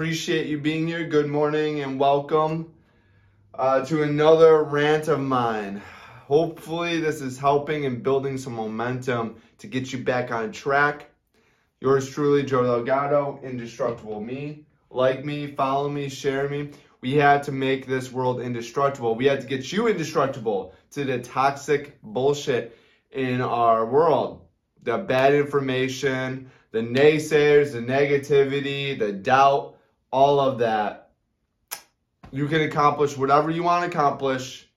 appreciate you being here. Good morning and welcome uh, to another rant of mine. Hopefully, this is helping and building some momentum to get you back on track. Yours truly, Joe Delgado, Indestructible Me. Like me, follow me, share me. We had to make this world indestructible. We had to get you indestructible to the toxic bullshit in our world. The bad information, the naysayers, the negativity, the doubt, all of that. You can accomplish whatever you want to accomplish.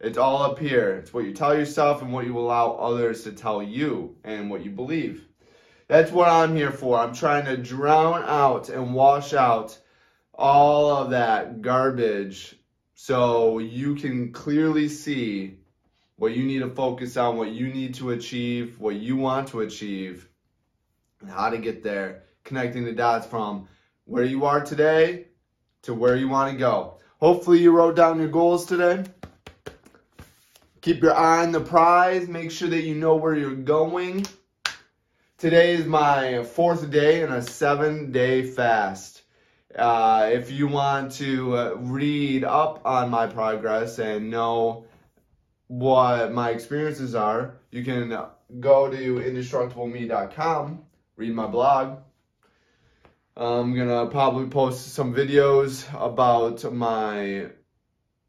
It's all up here. It's what you tell yourself and what you allow others to tell you and what you believe. That's what I'm here for. I'm trying to drown out and wash out all of that garbage so you can clearly see what you need to focus on, what you need to achieve, what you want to achieve, and how to get there. Connecting the dots from where you are today to where you want to go. Hopefully, you wrote down your goals today. Keep your eye on the prize. Make sure that you know where you're going. Today is my fourth day in a seven day fast. Uh, if you want to uh, read up on my progress and know what my experiences are, you can go to indestructibleme.com, read my blog. I'm gonna probably post some videos about my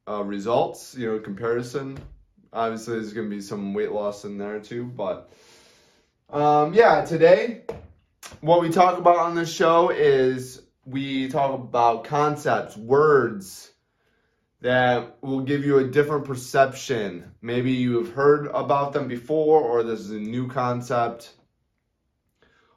uh, results, you know, comparison. Obviously, there's gonna be some weight loss in there too, but um, yeah, today what we talk about on this show is we talk about concepts, words that will give you a different perception. Maybe you have heard about them before, or this is a new concept,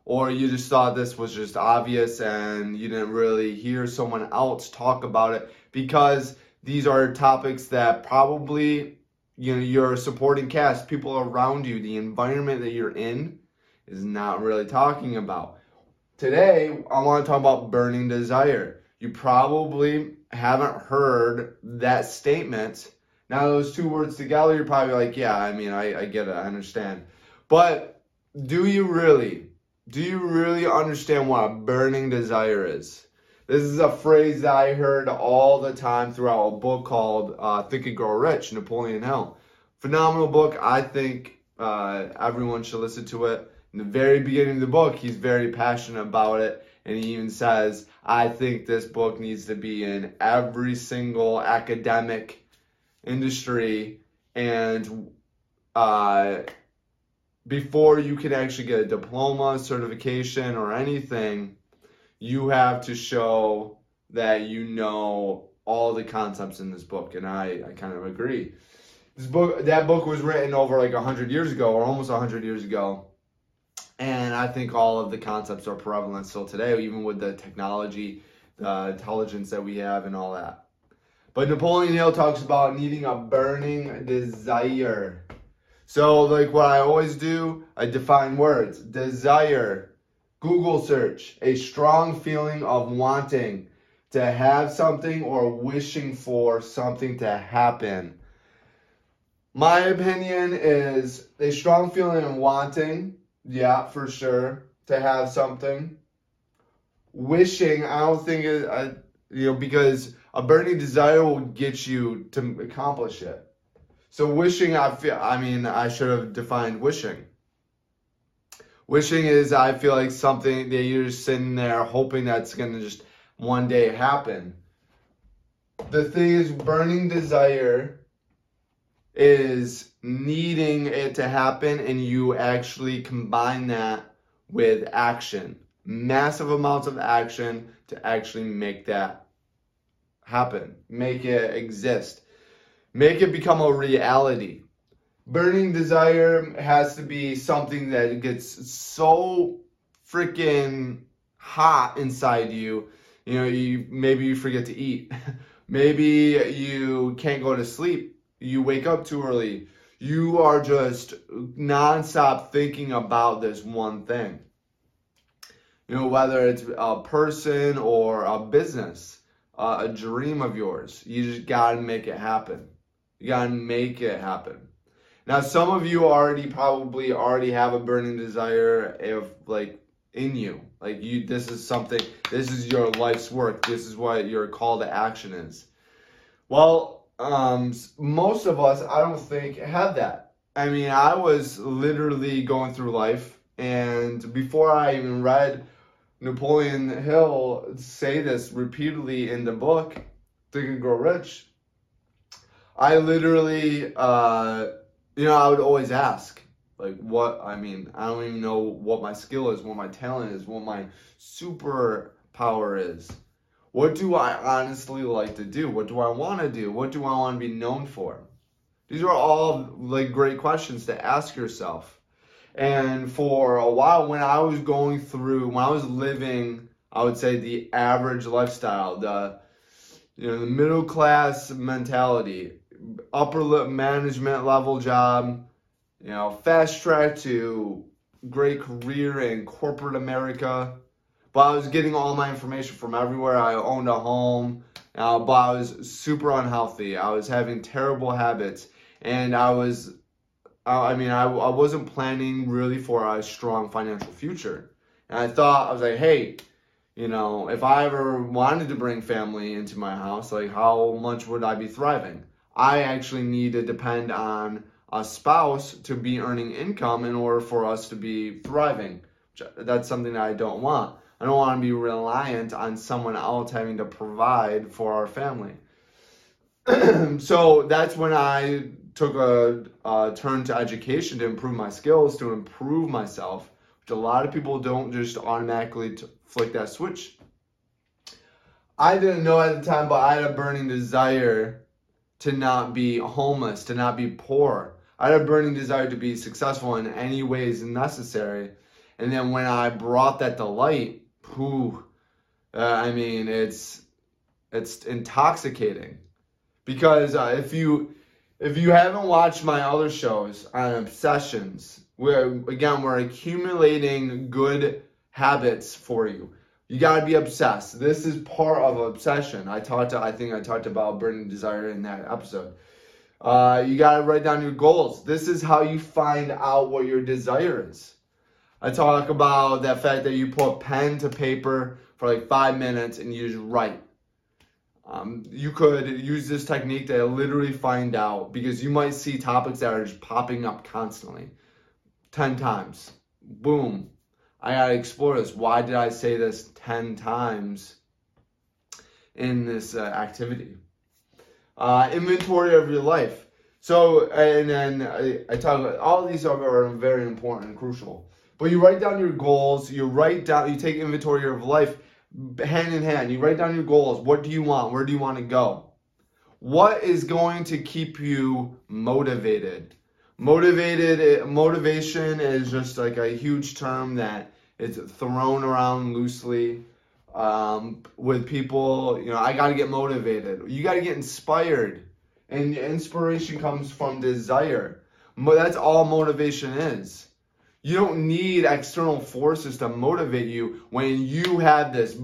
or you just thought this was just obvious and you didn't really hear someone else talk about it because these are topics that probably you know your supporting cast, people around you, the environment that you're in is not really talking about. Today, I want to talk about burning desire. You probably haven't heard that statement. Now, those two words together, you're probably like, yeah, I mean, I, I get it, I understand. But do you really? Do you really understand what a burning desire is? This is a phrase that I heard all the time throughout a book called uh, Think and Grow Rich, Napoleon Hill. Phenomenal book. I think uh, everyone should listen to it in the very beginning of the book, he's very passionate about it. And he even says, I think this book needs to be in every single academic industry. And uh, before you can actually get a diploma, certification, or anything, you have to show that you know all the concepts in this book. And I, I kind of agree. This book, that book was written over like 100 years ago, or almost 100 years ago and I think all of the concepts are prevalent still today, even with the technology, the intelligence that we have, and all that. But Napoleon Hill talks about needing a burning desire. So, like what I always do, I define words desire, Google search, a strong feeling of wanting to have something or wishing for something to happen. My opinion is a strong feeling of wanting yeah, for sure. To have something. Wishing, I don't think it, I, you know, because a burning desire will get you to accomplish it. So wishing, I feel, I mean, I should have defined wishing. Wishing is, I feel like something that you're just sitting there hoping that's gonna just one day happen. The thing is, burning desire is needing it to happen and you actually combine that with action massive amounts of action to actually make that happen make it exist make it become a reality. Burning desire has to be something that gets so freaking hot inside you. You know you maybe you forget to eat. Maybe you can't go to sleep. You wake up too early, you are just nonstop thinking about this one thing. You know, whether it's a person or a business, uh, a dream of yours, you just gotta make it happen. You gotta make it happen. Now, some of you already probably already have a burning desire of like in you. Like you, this is something. This is your life's work. This is what your call to action is. Well, um, most of us, I don't think, have that. I mean, I was literally going through life, and before I even read Napoleon Hill say this repeatedly in the book, Think and Grow Rich, I literally, uh, you know, I would always ask, like, what, I mean, I don't even know what my skill is, what my talent is, what my superpower is. What do I honestly like to do? What do I want to do? What do I want to be known for? These are all like great questions to ask yourself. And for a while, when I was going through, when I was living, I would say the average lifestyle, the you know the middle class mentality, upper management level job, you know, fast track to great career in corporate America. But I was getting all my information from everywhere. I owned a home, uh, but I was super unhealthy. I was having terrible habits, and I was, I mean, I, I wasn't planning really for a strong financial future. And I thought, I was like, hey, you know, if I ever wanted to bring family into my house, like how much would I be thriving? I actually need to depend on a spouse to be earning income in order for us to be thriving. That's something that I don't want. I don't want to be reliant on someone else having to provide for our family. so that's when I took a, a, turn to education to improve my skills, to improve myself, which a lot of people don't just automatically flick that switch. I didn't know at the time, but I had a burning desire to not be homeless, to not be poor. I had a burning desire to be successful in any ways necessary. And then when I brought that to light, who, uh, I mean, it's it's intoxicating because uh, if you if you haven't watched my other shows on obsessions, where again we're accumulating good habits for you. You gotta be obsessed. This is part of obsession. I talked to, I think I talked about burning desire in that episode. Uh, you gotta write down your goals. This is how you find out what your desire is. I talk about that fact that you put pen to paper for like five minutes and you just write. Um, you could use this technique to literally find out because you might see topics that are just popping up constantly 10 times. Boom. I gotta explore this. Why did I say this 10 times in this uh, activity? Uh, inventory of your life. So, and then I, I talk about all these are, are very important and crucial. But you write down your goals, you write down, you take inventory of life hand in hand. You write down your goals. What do you want? Where do you want to go? What is going to keep you motivated? Motivated, motivation is just like a huge term that is thrown around loosely um, with people. You know, I got to get motivated. You got to get inspired. And inspiration comes from desire. But that's all motivation is. You don't need external forces to motivate you when you have this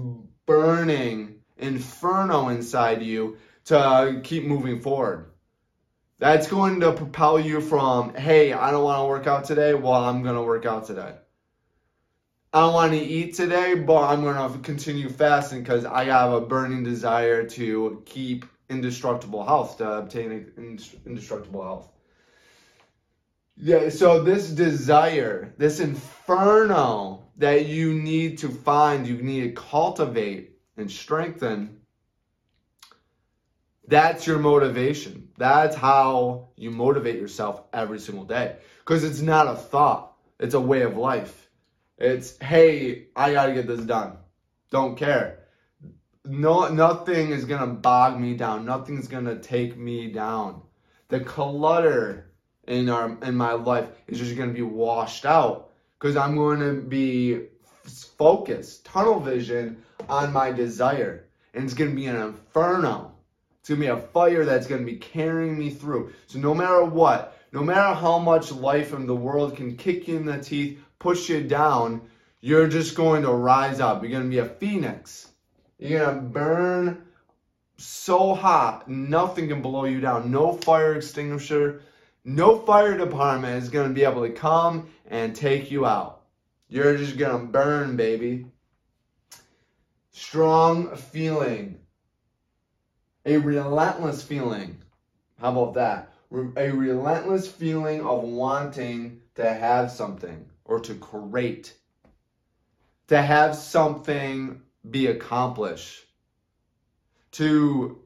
burning inferno inside you to keep moving forward. That's going to propel you from, hey, I don't want to work out today. Well, I'm going to work out today. I don't want to eat today, but I'm going to continue fasting because I have a burning desire to keep indestructible health, to obtain indestructible health. Yeah, so this desire, this inferno that you need to find, you need to cultivate and strengthen, that's your motivation. That's how you motivate yourself every single day. Because it's not a thought, it's a way of life. It's, hey, I gotta get this done. Don't care. No, nothing is gonna bog me down. Nothing's gonna take me down. The clutter in our in my life is just to be washed out because I'm to be focused, tunnel vision on my desire, and it's to be an inferno. It's going to be a fire that's going to be carrying me through. So no matter what, no matter how much life in the world can kick you in the teeth, push you down, you're just going to rise up. You're going to be a phoenix. You're going to burn so hot, nothing can blow you down. No fire extinguisher, no fire department is going to be able to come and take you out. You're just gonna burn, baby. Strong feeling. A relentless feeling. How about that? A relentless feeling of wanting to have something or to create. To have something be accomplished. To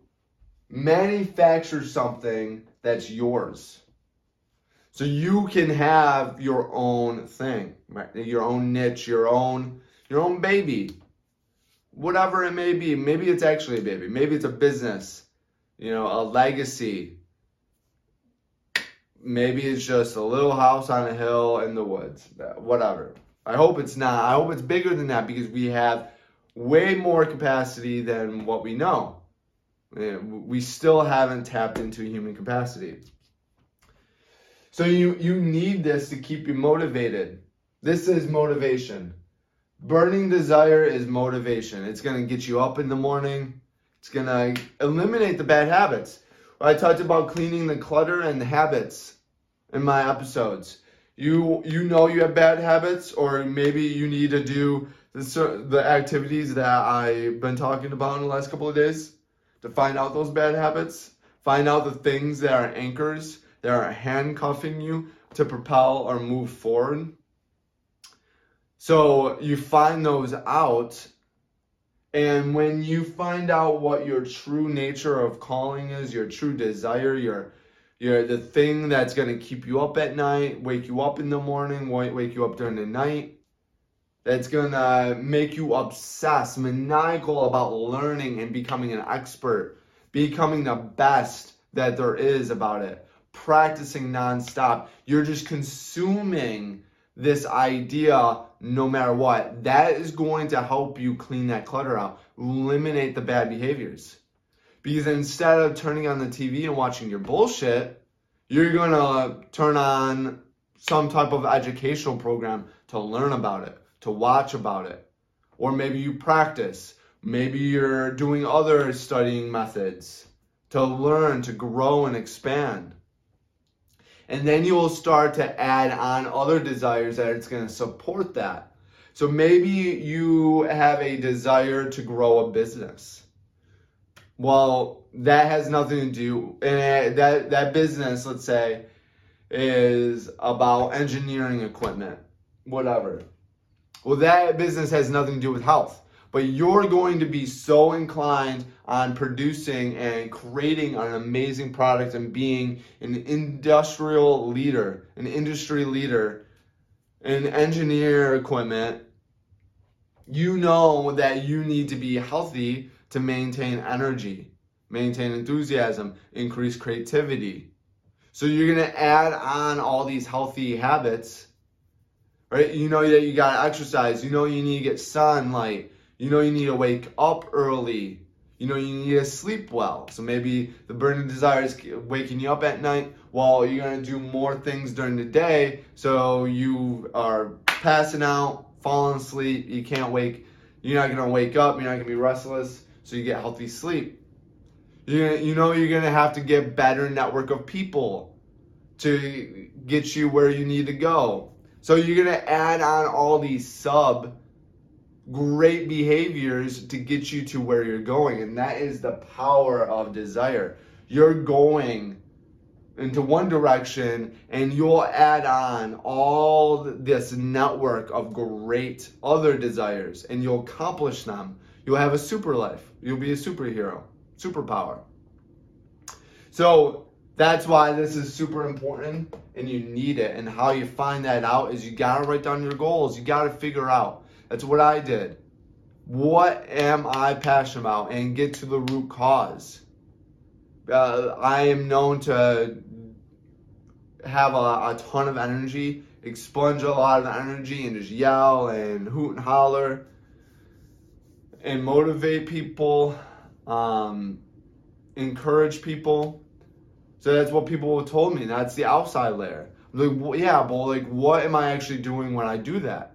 manufacture something that's yours. So you can have your own thing, right? your own niche, your own your own baby. Whatever it may be. Maybe it's actually a baby. Maybe it's a business, you know, a legacy. Maybe it's just a little house on a hill in the woods. Whatever. I hope it's not. I hope it's bigger than that because we have way more capacity than what we know. We still haven't tapped into human capacity. So you, you need this to keep you motivated. This is motivation. Burning desire is motivation. It's going to get you up in the morning. It's going to eliminate the bad habits. I talked about cleaning the clutter and the habits in my episodes. You you know you have bad habits or maybe you need to do the, the activities that I've been talking about in the last couple of days to find out those bad habits. Find out the things that are anchors that are handcuffing you to propel or move forward. So you find those out. And when you find out what your true nature of calling is, your true desire, your your the thing that's going to keep you up at night, wake you up in the morning, wake you up during the night, that's going to make you obsessed, maniacal about learning and becoming an expert, becoming the best that there is about it practicing nonstop. You're just consuming this idea no matter what. That is going to help you clean that clutter out, eliminate the bad behaviors. Because instead of turning on the TV and watching your bullshit, you're going to turn on some type of educational program to learn about it, to watch about it. Or maybe you practice. Maybe you're doing other studying methods to learn, to grow, and expand. And then you will start to add on other desires that it's going to support that. So maybe you have a desire to grow a business. Well, that has nothing to do, and that, that business, let's say, is about engineering equipment, whatever. Well, that business has nothing to do with health but you're going to be so inclined on producing and creating an amazing product and being an industrial leader, an industry leader, an engineer equipment. You know that you need to be healthy to maintain energy, maintain enthusiasm, increase creativity. So you're going to add on all these healthy habits, right? You know that you got to exercise. You know you need to get sunlight you know you need to wake up early. You know you need to sleep well. So maybe the burning desire is waking you up at night while you're going to do more things during the day. So you are passing out, falling asleep. You can't wake. You're not going to wake up. You're not going to be restless. So you get healthy sleep. You you know you're going to have to get better network of people to get you where you need to go. So you're going to add on all these sub great behaviors to get you to where you're going. And that is the power of desire. You're going into one direction and you'll add on all this network of great other desires and you'll accomplish them. You'll have a super life. You'll be a superhero, superpower. So that's why this is super important and you need it. And how you find that out is you got to write down your goals. You got to figure out that's what I did. What am I passionate about? And get to the root cause. Uh, I am known to have a, a, ton of energy, expunge a lot of energy, and just yell and hoot and holler and motivate people, um, encourage people. So that's what people told me. That's the outside layer. like, yeah, but like, what am I actually doing when I do that?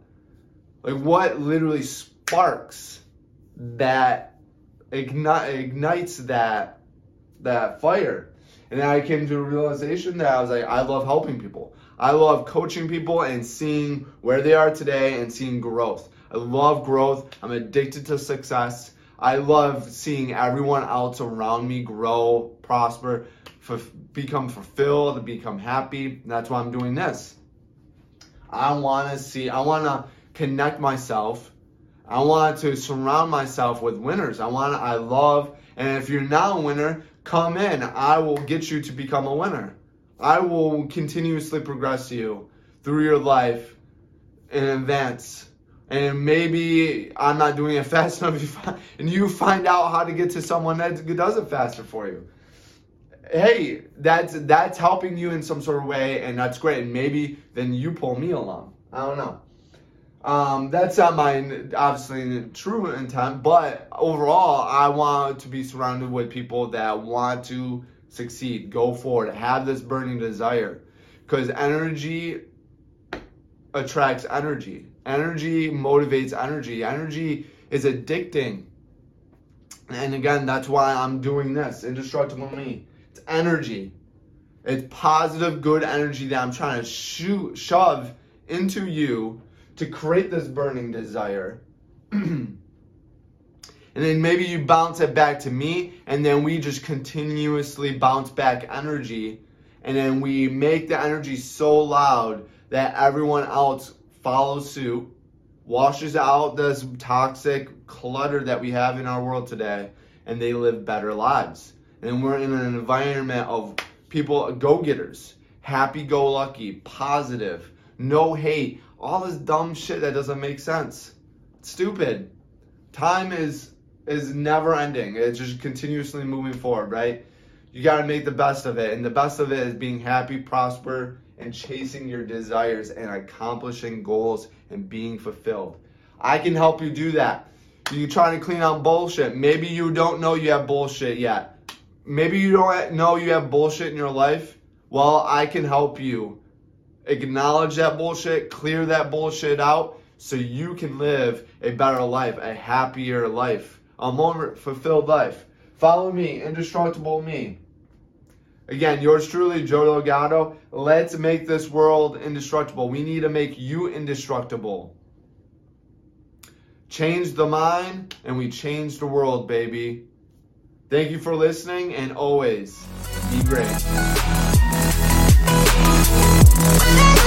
Like what literally sparks that ignite, ignites that that fire? And then I came to a realization that I was like, I love helping people. I love coaching people and seeing where they are today and seeing growth. I love growth. I'm addicted to success. I love seeing everyone else around me grow, prosper, f- become fulfilled, become happy. And that's why I'm doing this. I want to see, I want to connect myself. I want to surround myself with winners. I want to, I love, and if you're not a winner, come in. I will get you to become a winner. I will continuously progress you through your life in advance. And maybe I'm not doing it fast enough, and you find out how to get to someone that does it faster for you. Hey, that's that's helping you in some sort of way, and that's great. And maybe then you pull me along. I don't know. Um, that's not my obviously true intent, but overall, I want to be surrounded with people that want to succeed, go forward, have this burning desire, because energy attracts energy. Energy motivates energy. Energy is addicting. And again, that's why I'm doing this. Indestructible Me. It's energy. It's positive, good energy that I'm trying to shoot, shove into you to create this burning desire. and then maybe you bounce it back to me, and then we just continuously bounce back energy. And then we make the energy so loud that everyone else follows suit, washes out this toxic clutter that we have in our world today, and they live better lives. And we're in an environment of people, go getters, happy go lucky, positive, no hate, all this dumb shit that doesn't make sense. It's stupid. Time is is never ending. It's just continuously moving forward, right? You got to make the best of it. And the best of it is being happy, prosper, and chasing your desires and accomplishing goals and being fulfilled. I can help you do that. You're trying to clean out bullshit. Maybe you don't know you have bullshit yet. Maybe you don't know you have bullshit in your life. Well, I can help you acknowledge that bullshit, clear that bullshit out so you can live a better life, a happier life, a more fulfilled life. Follow me, indestructible me. Again, yours truly, Joe Delgado. Let's make this world indestructible. We need to make you indestructible. Change the mind, and we change the world, baby. Thank you for listening, and always be great. Thank